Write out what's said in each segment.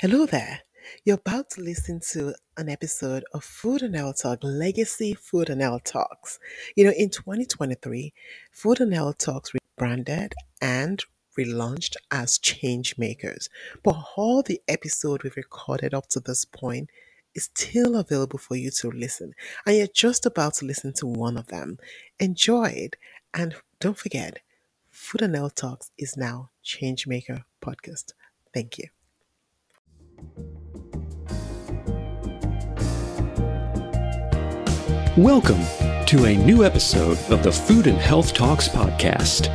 Hello there. You're about to listen to an episode of Food and Health Talk Legacy Food and Health Talks. You know, in 2023, Food and Health Talks rebranded and relaunched as Change Makers. But all the episode we've recorded up to this point is still available for you to listen. And you're just about to listen to one of them. Enjoy it. And don't forget, Food and Health Talks is now Changemaker Podcast. Thank you. Welcome to a new episode of the Food and Health Talks podcast,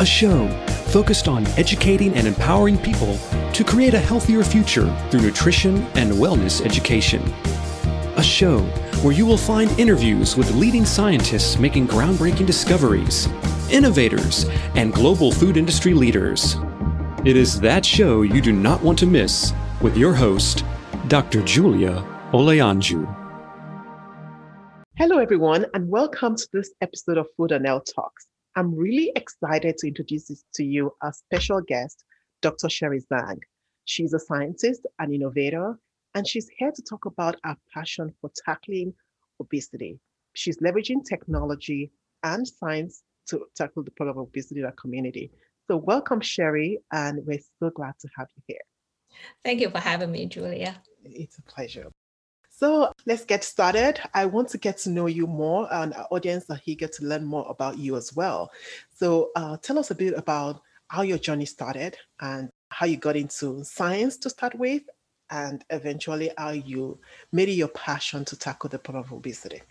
a show focused on educating and empowering people to create a healthier future through nutrition and wellness education. A show where you will find interviews with leading scientists making groundbreaking discoveries, innovators, and global food industry leaders. It is that show you do not want to miss with your host, Dr. Julia Olayanju. Hello, everyone, and welcome to this episode of Food and Health Talks. I'm really excited to introduce to you our special guest, Dr. Sherry Zhang. She's a scientist, and innovator, and she's here to talk about our passion for tackling obesity. She's leveraging technology and science to tackle the problem of obesity in our community. So, welcome, Sherry, and we're so glad to have you here. Thank you for having me, Julia. It's a pleasure. So let's get started. I want to get to know you more, and our audience are eager to learn more about you as well. So uh, tell us a bit about how your journey started and how you got into science to start with, and eventually how you made it your passion to tackle the problem of obesity.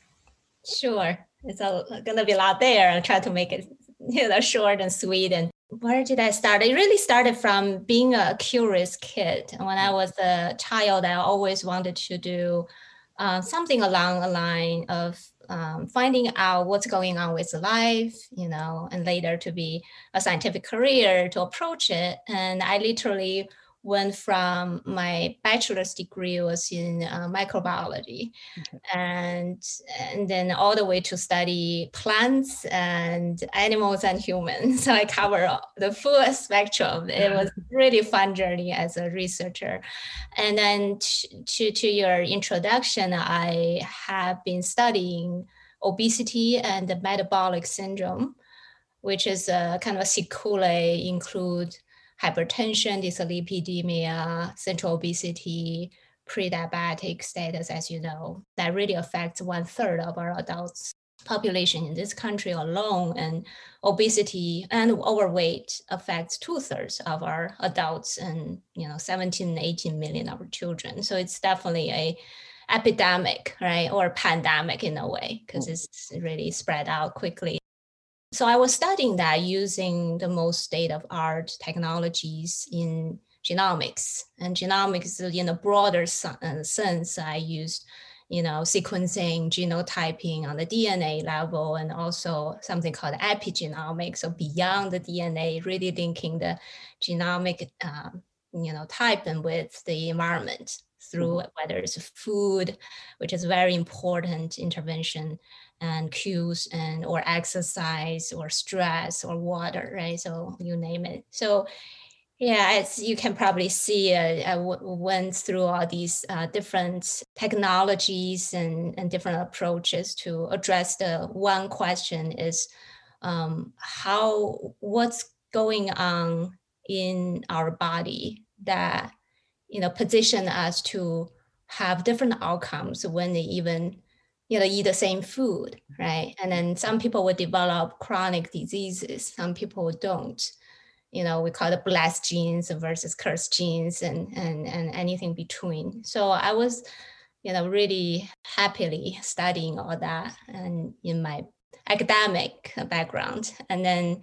Sure, it's going to be a lot there. I'll try to make it you know short and sweet. And where did I start? It really started from being a curious kid. When I was a child, I always wanted to do uh, something along the line of um, finding out what's going on with life, you know, and later to be a scientific career to approach it. And I literally went from my bachelor's degree was in uh, microbiology. Okay. and and then all the way to study plants and animals and humans. So i cover the full spectrum. It was really fun journey as a researcher. And then to, to, to your introduction i have been studying obesity and the metabolic syndrome which is a kind of a sequelae include hypertension, dyslipidemia, central obesity, pre-diabetic status, as you know, that really affects one third of our adults population in this country alone. And obesity and overweight affects two-thirds of our adults and you know 17 18 million of our children. So it's definitely a epidemic right? Or pandemic in a way because mm. it's really spread out quickly so I was studying that using the most state of art technologies in genomics and genomics in a broader uh, sense. I used, you know, sequencing, genotyping on the DNA level, and also something called epigenomics. So beyond the DNA, really linking the genomic, um, you know, type and with the environment through mm-hmm. whether it's food, which is very important intervention and cues and or exercise or stress or water, right? So you name it. So yeah, as you can probably see, uh, I w- went through all these uh, different technologies and, and different approaches to address the one question is um, how what's going on in our body that you know position us to have different outcomes when they even you know eat the same food right? And then some people will develop chronic diseases some people don't. You know we call it blessed genes versus cursed genes and and and anything between. So i was you know really happily studying all that and in my academic background. And then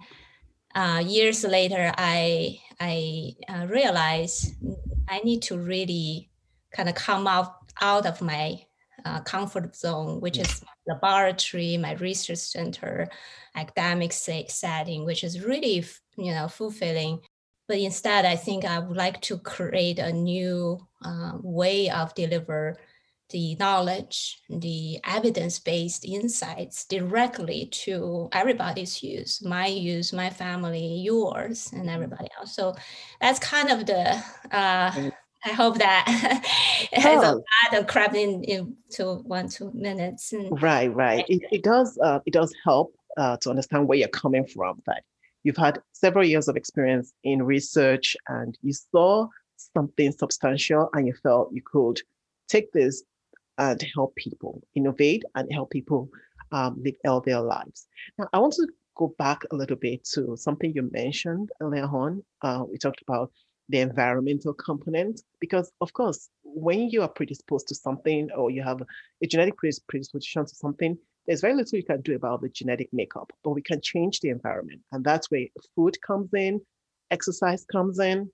uh, years later i i uh, realized i need to really kind of come out out of my uh, comfort zone, which is my laboratory, my research center, academic setting, which is really, you know, fulfilling. But instead, I think I would like to create a new uh, way of deliver the knowledge, the evidence-based insights directly to everybody's use, my use, my family, yours, and everybody else. So that's kind of the uh, I hope that it has a lot of crap in, into one two minutes. And, right, right. It, it does. Uh, it does help uh, to understand where you're coming from. That you've had several years of experience in research, and you saw something substantial, and you felt you could take this and help people innovate and help people um, live healthier lives. Now, I want to go back a little bit to something you mentioned earlier on. Uh, we talked about the environmental component because of course when you are predisposed to something or you have a genetic predisposition to something there's very little you can do about the genetic makeup but we can change the environment and that's where food comes in exercise comes in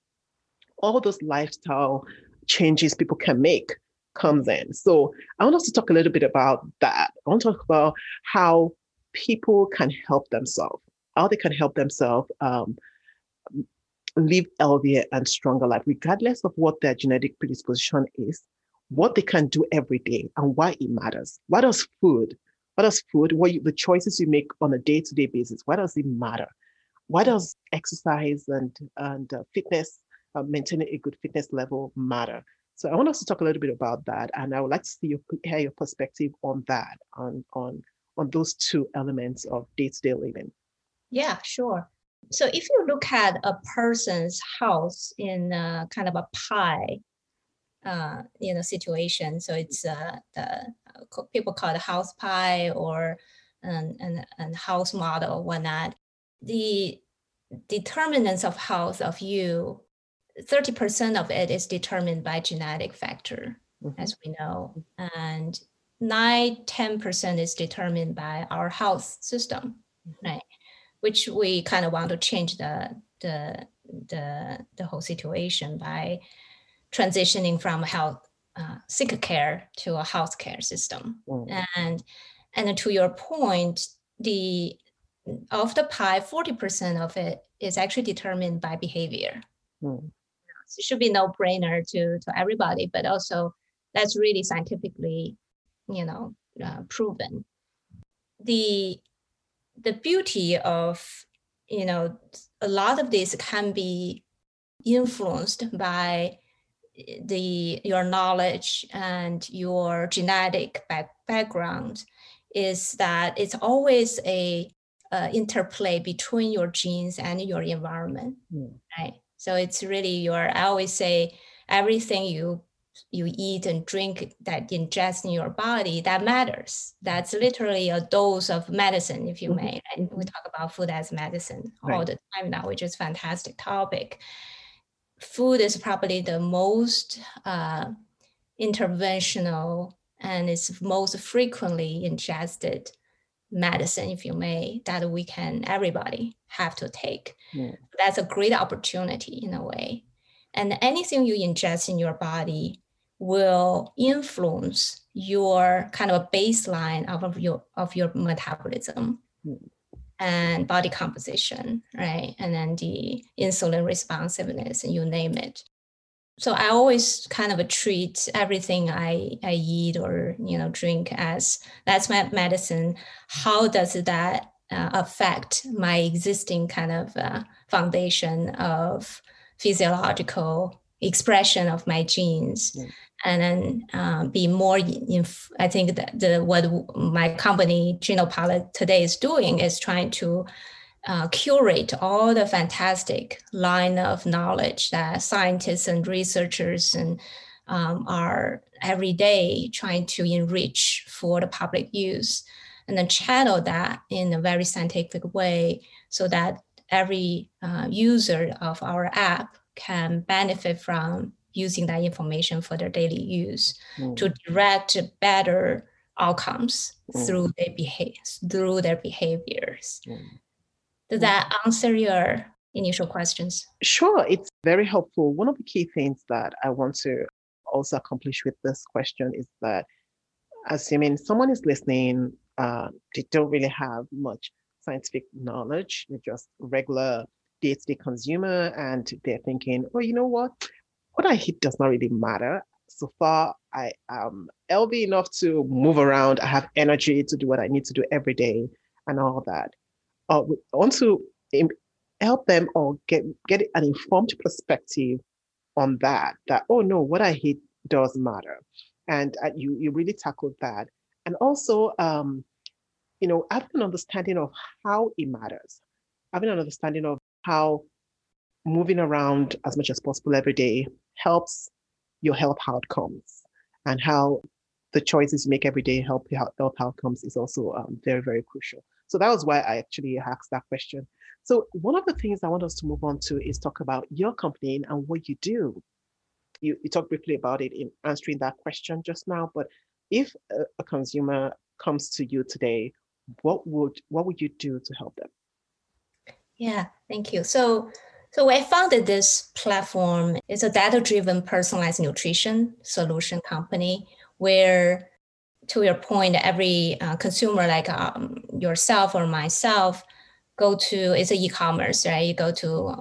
all those lifestyle changes people can make comes in. So i want us to talk a little bit about that. I want to talk about how people can help themselves how they can help themselves um, live healthier and stronger life, regardless of what their genetic predisposition is, what they can do every day and why it matters. What does food, what does food, what you, the choices you make on a day-to-day basis, why does it matter? Why does exercise and, and uh, fitness, uh, maintaining a good fitness level matter? So I want us to talk a little bit about that. And I would like to see your, hear your perspective on that, on, on, on those two elements of day-to-day living. Yeah, sure. So if you look at a person's house in a kind of a pie, uh, you know, situation, so it's uh, the uh, people call it house pie or an, an, an house model, or whatnot. The determinants of health of you, 30% of it is determined by genetic factor, mm-hmm. as we know, and 9, 10% is determined by our health system, mm-hmm. right? Which we kind of want to change the the the, the whole situation by transitioning from health uh, sick care to a health care system. Mm. And and to your point, the of the pie, 40% of it is actually determined by behavior. Mm. So it should be no brainer to, to everybody, but also that's really scientifically, you know, uh, proven. The the beauty of you know a lot of this can be influenced by the your knowledge and your genetic back, background is that it's always a, a, interplay between your genes and your environment mm. right so it's really your i always say everything you you eat and drink that ingest in your body that matters that's literally a dose of medicine if you mm-hmm. may and we talk about food as medicine right. all the time now which is fantastic topic food is probably the most uh, interventional and it's most frequently ingested medicine if you may that we can everybody have to take yeah. that's a great opportunity in a way and anything you ingest in your body will influence your kind of baseline of your of your metabolism mm. and body composition, right? And then the insulin responsiveness, and you name it. So I always kind of treat everything I, I eat or you know drink as that's my medicine. How does that uh, affect my existing kind of uh, foundation of physiological expression of my genes? And then uh, be more I think that the what my company GenoPalate today is doing is trying to uh, curate all the fantastic line of knowledge that scientists and researchers and um, are every day trying to enrich for the public use and then channel that in a very scientific way so that every uh, user of our app can benefit from using that information for their daily use mm. to direct better outcomes mm. through their behavior through their behaviors. Mm. Does that answer your initial questions? Sure, it's very helpful. One of the key things that I want to also accomplish with this question is that assuming someone is listening, uh, they don't really have much scientific knowledge, they're just regular day-to-day consumer and they're thinking, oh, you know what? What I hit does not really matter. So far, I am healthy enough to move around. I have energy to do what I need to do every day and all that. Uh, I want to help them or get, get an informed perspective on that, that, oh no, what I hate does matter. And uh, you, you really tackled that. And also, um, you know, having an understanding of how it matters, having an understanding of how moving around as much as possible every day helps your health outcomes and how the choices you make every day help your health outcomes is also um, very, very crucial. So that was why I actually asked that question. So one of the things I want us to move on to is talk about your company and what you do. You, you talked briefly about it in answering that question just now, but if a, a consumer comes to you today, what would what would you do to help them? Yeah, thank you. So so I founded this platform. It's a data-driven personalized nutrition solution company where to your point, every uh, consumer like um, yourself or myself go to, it's an e-commerce, right? You go to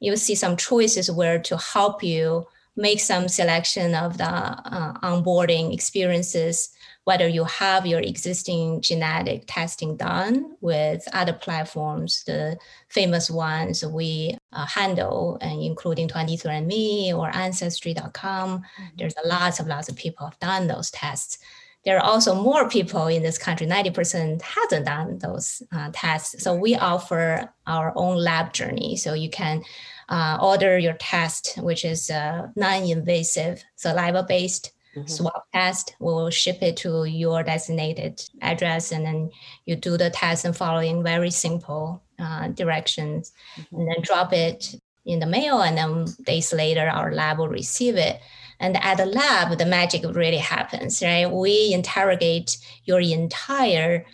you see some choices where to help you make some selection of the uh, onboarding experiences whether you have your existing genetic testing done with other platforms, the famous ones we uh, handle, and including 23andMe or Ancestry.com. Mm-hmm. There's a lots of lots of people have done those tests. There are also more people in this country. 90% hasn't done those uh, tests. So we offer our own lab journey. So you can uh, order your test, which is uh, non-invasive, saliva-based mm-hmm. swab test. We will ship it to your designated address, and then you do the test and following very simple uh, directions, mm-hmm. and then drop it in the mail, and then days later our lab will receive it. And at the lab, the magic really happens, right? We interrogate your entire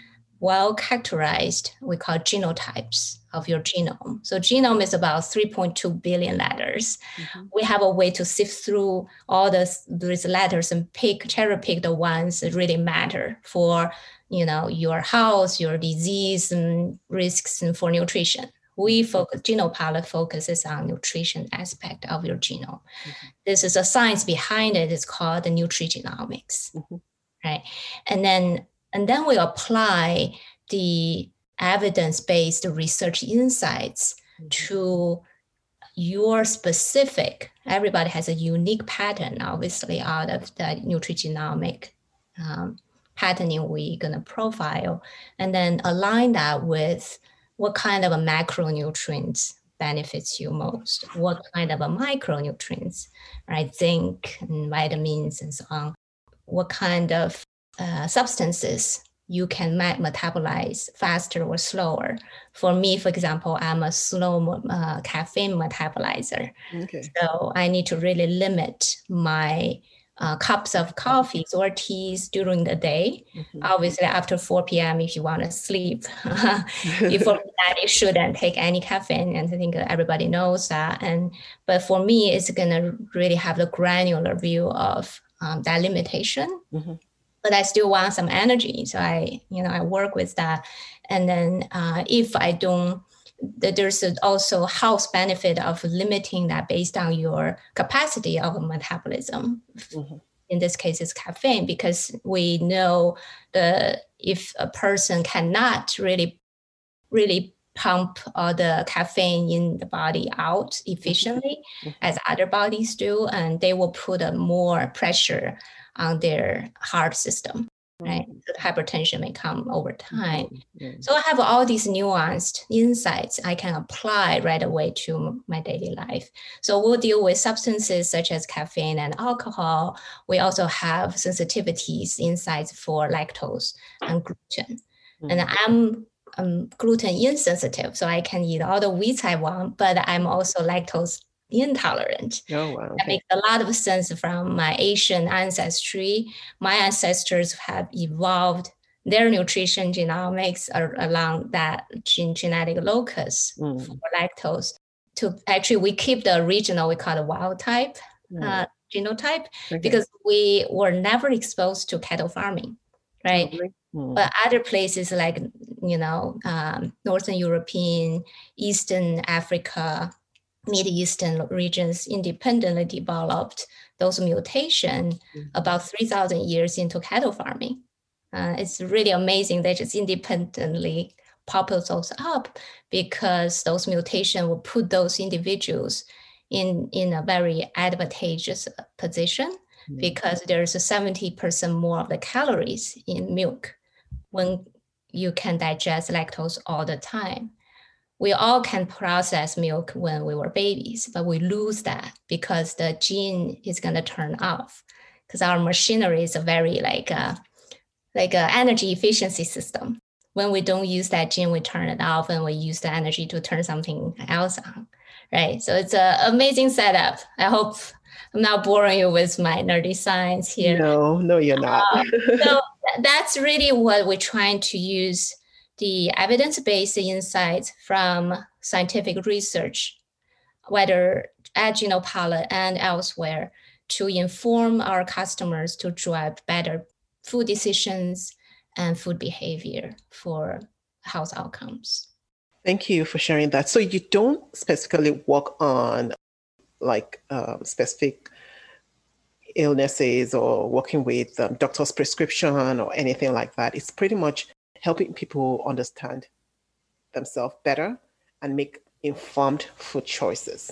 well characterized, we call genotypes of your genome. So genome is about 3.2 billion letters. Mm-hmm. We have a way to sift through all those, these letters and pick, cherry pick the ones that really matter for, you know, your health, your disease and risks and for nutrition. We mm-hmm. focus, GenoPalate focuses on nutrition aspect of your genome. Mm-hmm. This is a science behind it. It's called the nutrigenomics, mm-hmm. right? And then and then we apply the evidence-based research insights mm-hmm. to your specific everybody has a unique pattern obviously out of the nutrigenomic um, patterning we're going to profile. And then align that with what kind of a macronutrients benefits you most what kind of a micronutrients right? Zinc and vitamins and so on. What kind of uh, substances you can metabolize faster or slower. For me, for example, I'm a slow uh, caffeine metabolizer. Okay. So I need to really limit my uh, cups of coffees or teas during the day. Mm-hmm. Obviously, after 4 p.m., if you want to sleep, before that, you shouldn't take any caffeine. And I think everybody knows that. And but for me, it's gonna really have the granular view of um, that limitation. Mm-hmm but I still want some energy. So I, you know, I work with that. And then uh, if I don't, there's also health benefit of limiting that based on your capacity of metabolism. Mm-hmm. In this case, it's caffeine because we know the if a person cannot really, really pump all the caffeine in the body out efficiently mm-hmm. as other bodies do, and they will put a more pressure on their heart system right mm-hmm. so hypertension may come over time mm-hmm. so i have all these nuanced insights i can apply right away to my daily life so we'll deal with substances such as caffeine and alcohol we also have sensitivities insights for lactose and gluten mm-hmm. and i'm um, gluten insensitive so i can eat all the wheats i want but i'm also lactose intolerant. Oh, wow. Okay. That makes a lot of sense from my Asian ancestry. My ancestors have evolved their nutrition genomics along that gene genetic locus mm. for lactose. To actually, we keep the original, we call the wild type mm. uh, genotype, okay. because we were never exposed to cattle farming, right? Mm. But other places like you know um, Northern European, Eastern Africa, Eastern regions independently developed those mutation mm-hmm. about 3,000 years into cattle farming. Uh, it's really amazing. They just independently pop those up because those mutations will put those individuals in, in a very advantageous position mm. because there's a 70% more of the calories in milk when you can digest lactose all the time. We all can process milk when we were babies, but we lose that because the gene is going to turn off because our machinery is a very like a, uh, like a energy efficiency system. When we don't use that gene, we turn it off and we use the energy to turn something else on. Right. So it's an amazing setup. I hope I'm not boring you with my nerdy science here. No, no, you're not. uh, so that's really what we're trying to use the evidence-based insights from scientific research, whether at GenoPalate and elsewhere, to inform our customers to drive better food decisions and food behavior for health outcomes. Thank you for sharing that. So you don't specifically work on like um, specific illnesses or working with um, doctor's prescription or anything like that. It's pretty much helping people understand themselves better and make informed food choices.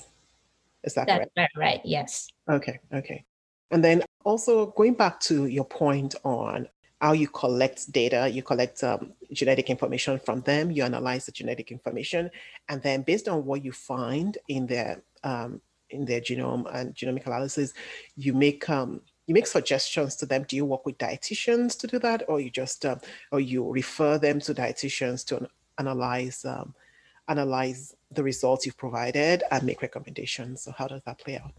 Is that That's correct? Right, yes. Okay, okay. And then also going back to your point on how you collect data, you collect um, genetic information from them, you analyze the genetic information, and then based on what you find in their um, in their genome and genomic analysis, you make um, you make suggestions to them. Do you work with dietitians to do that, or you just uh, or you refer them to dietitians to analyze um, analyze the results you've provided and make recommendations? So how does that play out?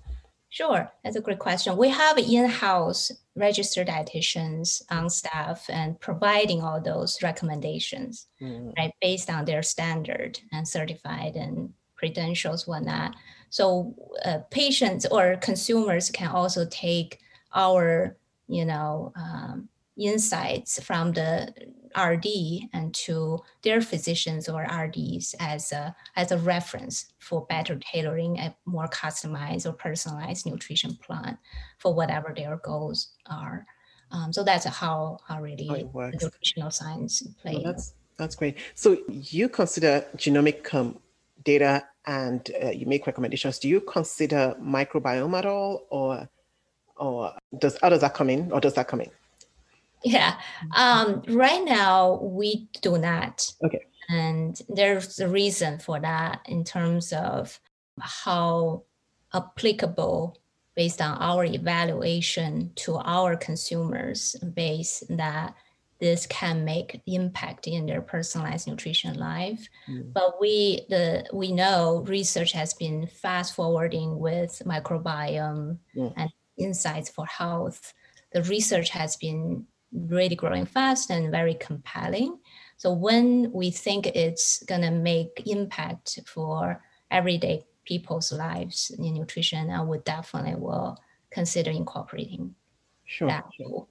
Sure, that's a great question. We have in-house registered dietitians on staff and providing all those recommendations, mm. right, based on their standard and certified and credentials, whatnot. So uh, patients or consumers can also take our, you know, um, insights from the RD and to their physicians or RDs as a, as a reference for better tailoring a more customized or personalized nutrition plan for whatever their goals are. Um, so that's how, how really how nutritional science plays. Well, that's, that's great. So you consider genomic um, data and uh, you make recommendations, do you consider microbiome at all, or or does how does that come in, or does that come in? Yeah, um, right now we do not. Okay. And there's a reason for that in terms of how applicable based on our evaluation to our consumers base that this can make impact in their personalized nutrition life. Mm. But we the we know research has been fast forwarding with microbiome mm. and insights for health. The research has been really growing fast and very compelling. So when we think it's gonna make impact for everyday people's lives in nutrition, I would definitely will consider incorporating sure, that. Sure.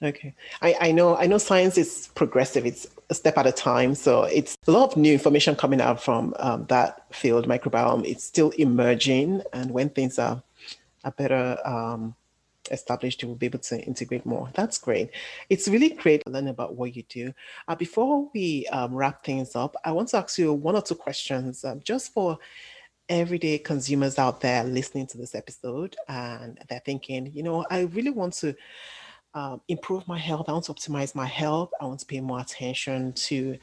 Okay. I, I know I know science is progressive. It's a step at a time. So it's a lot of new information coming out from um, that field, microbiome. It's still emerging. And when things are, are better um, established, you will be able to integrate more. That's great. It's really great to learn about what you do. Uh, before we um, wrap things up, I want to ask you one or two questions um, just for everyday consumers out there listening to this episode and they're thinking, you know, I really want to um, improve my health. I want to optimize my health. I want to pay more attention to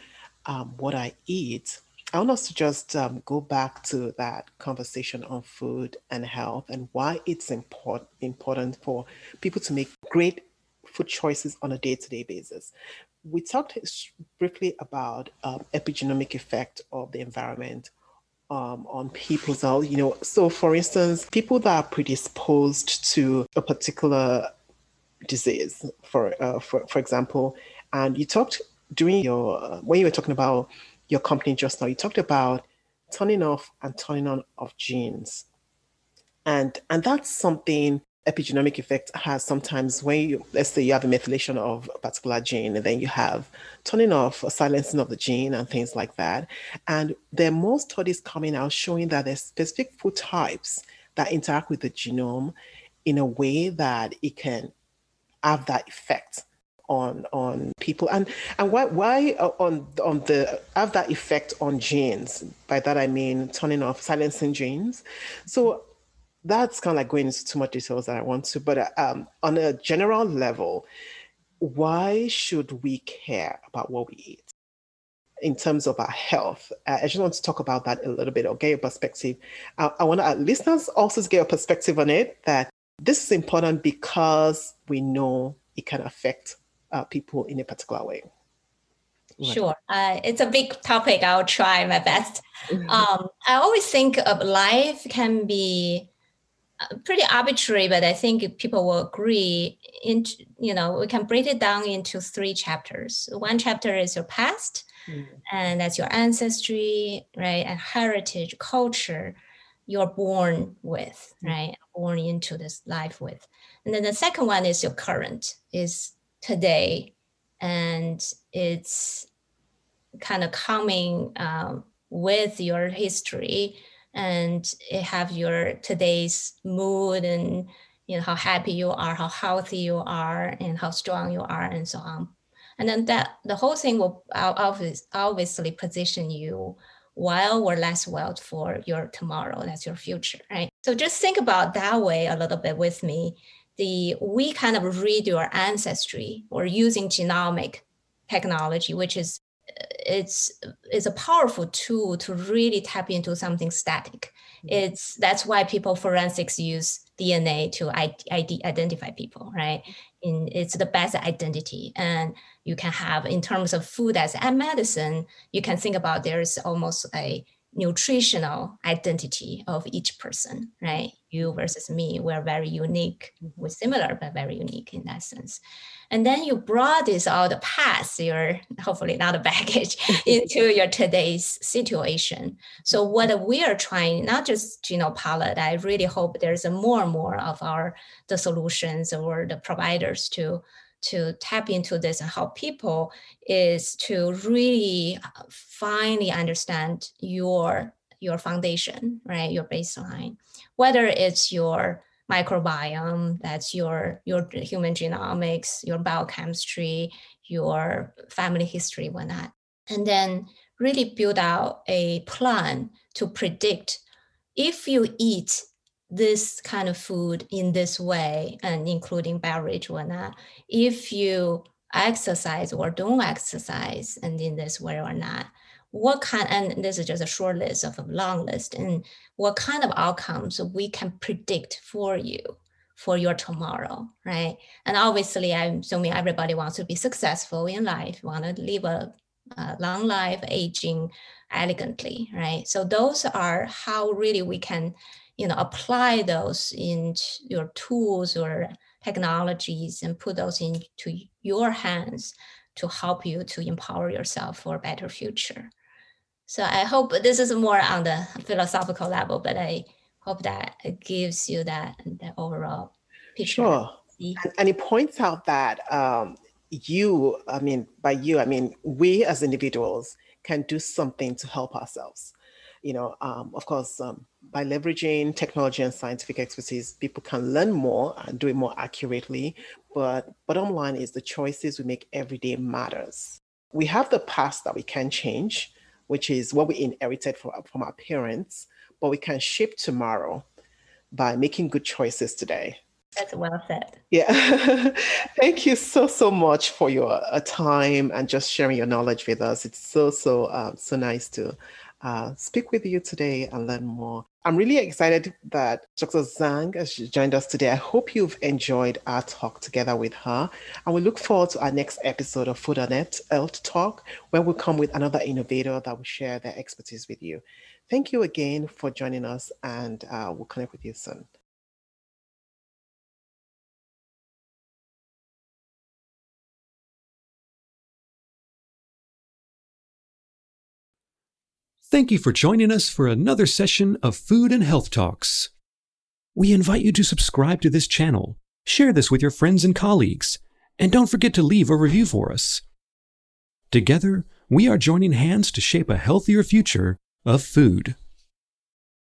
um, what I eat. I want us to just um, go back to that conversation on food and health and why it's important important for people to make great food choices on a day-to-day basis. We talked briefly about um, epigenomic effect of the environment um, on people's health. You know, so for instance, people that are predisposed to a particular disease, for uh, for for example. And you talked during your uh, when you were talking about your company just now. You talked about turning off and turning on of genes, and and that's something epigenomic effect has sometimes when you let's say you have a methylation of a particular gene and then you have turning off or silencing of the gene and things like that. And there are more studies coming out showing that there's specific food types that interact with the genome in a way that it can have that effect on on people and and why why uh, on on the have that effect on genes by that i mean turning off silencing genes so that's kind of like going into too much details that I want to, but uh, um, on a general level, why should we care about what we eat in terms of our health? Uh, I just want to talk about that a little bit, or get your perspective. I, I want our listeners also to get a perspective on it that this is important because we know it can affect uh, people in a particular way. Sure. Uh, it's a big topic. I'll try my best. Um, I always think of life can be uh, pretty arbitrary, but I think people will agree. In you know, we can break it down into three chapters. One chapter is your past, mm. and that's your ancestry, right, and heritage, culture you're born with, mm. right, born into this life with. And then the second one is your current, is today, and it's kind of coming um, with your history and it have your today's mood and you know how happy you are how healthy you are and how strong you are and so on. And then that the whole thing will obviously position you well or less well for your tomorrow. That's your future right? So just think about that way a little bit with me the we kind of read your ancestry or using genomic technology which is it's it's a powerful tool to really tap into something static. Mm-hmm. It's that's why people forensics use DNA to ID, identify people, right? In, it's the best identity, and you can have in terms of food as a medicine. You can think about there's almost a nutritional identity of each person, right? You versus me, we're very unique. We're similar, but very unique in that sense. And then you brought this all the past, your hopefully not a baggage, into your today's situation. So what we are trying, not just GenoPalate, I really hope there's a more and more of our the solutions or the providers to to tap into this and help people is to really uh, finally understand your your foundation right? Your baseline. Whether it's your microbiome that's your your human genomics your biochemistry your family history whatnot and then really build out a plan to predict if you eat this kind of food in this way and including beverage or not. If you exercise or don't exercise and in this way or not what kind and this is just a short list of a long list and what kind of outcomes we can predict for you for your tomorrow right? And obviously i'm assuming everybody wants to be successful in life want to live a, a long life aging elegantly right? So those are how really we can you know apply those into your tools or technologies and put those into your hands to help you to empower yourself for a better future. So i hope this is more on the philosophical level but i hope that it gives you that, that overall picture. Sure. And, and it points out that um, you i mean by you i mean we as individuals can do something to help ourselves you know, um, of course, um, by leveraging technology and scientific expertise, people can learn more and do it more accurately. But bottom line is the choices we make every day matters. We have the past that we can change, which is what we inherited from, from our parents, but we can shape tomorrow by making good choices today. That's well said. Yeah. Thank you so, so much for your uh, time and just sharing your knowledge with us. It's so, so, um, so nice to uh, speak with you today and learn more. I'm really excited that Dr. Zhang has joined us today. I hope you've enjoyed our talk together with her. And we look forward to our next episode of Food on It Health Talk, where we'll come with another innovator that will share their expertise with you. Thank you again for joining us, and uh, we'll connect with you soon. Thank you for joining us for another session of Food and Health Talks. We invite you to subscribe to this channel, share this with your friends and colleagues, and don't forget to leave a review for us. Together, we are joining hands to shape a healthier future of food.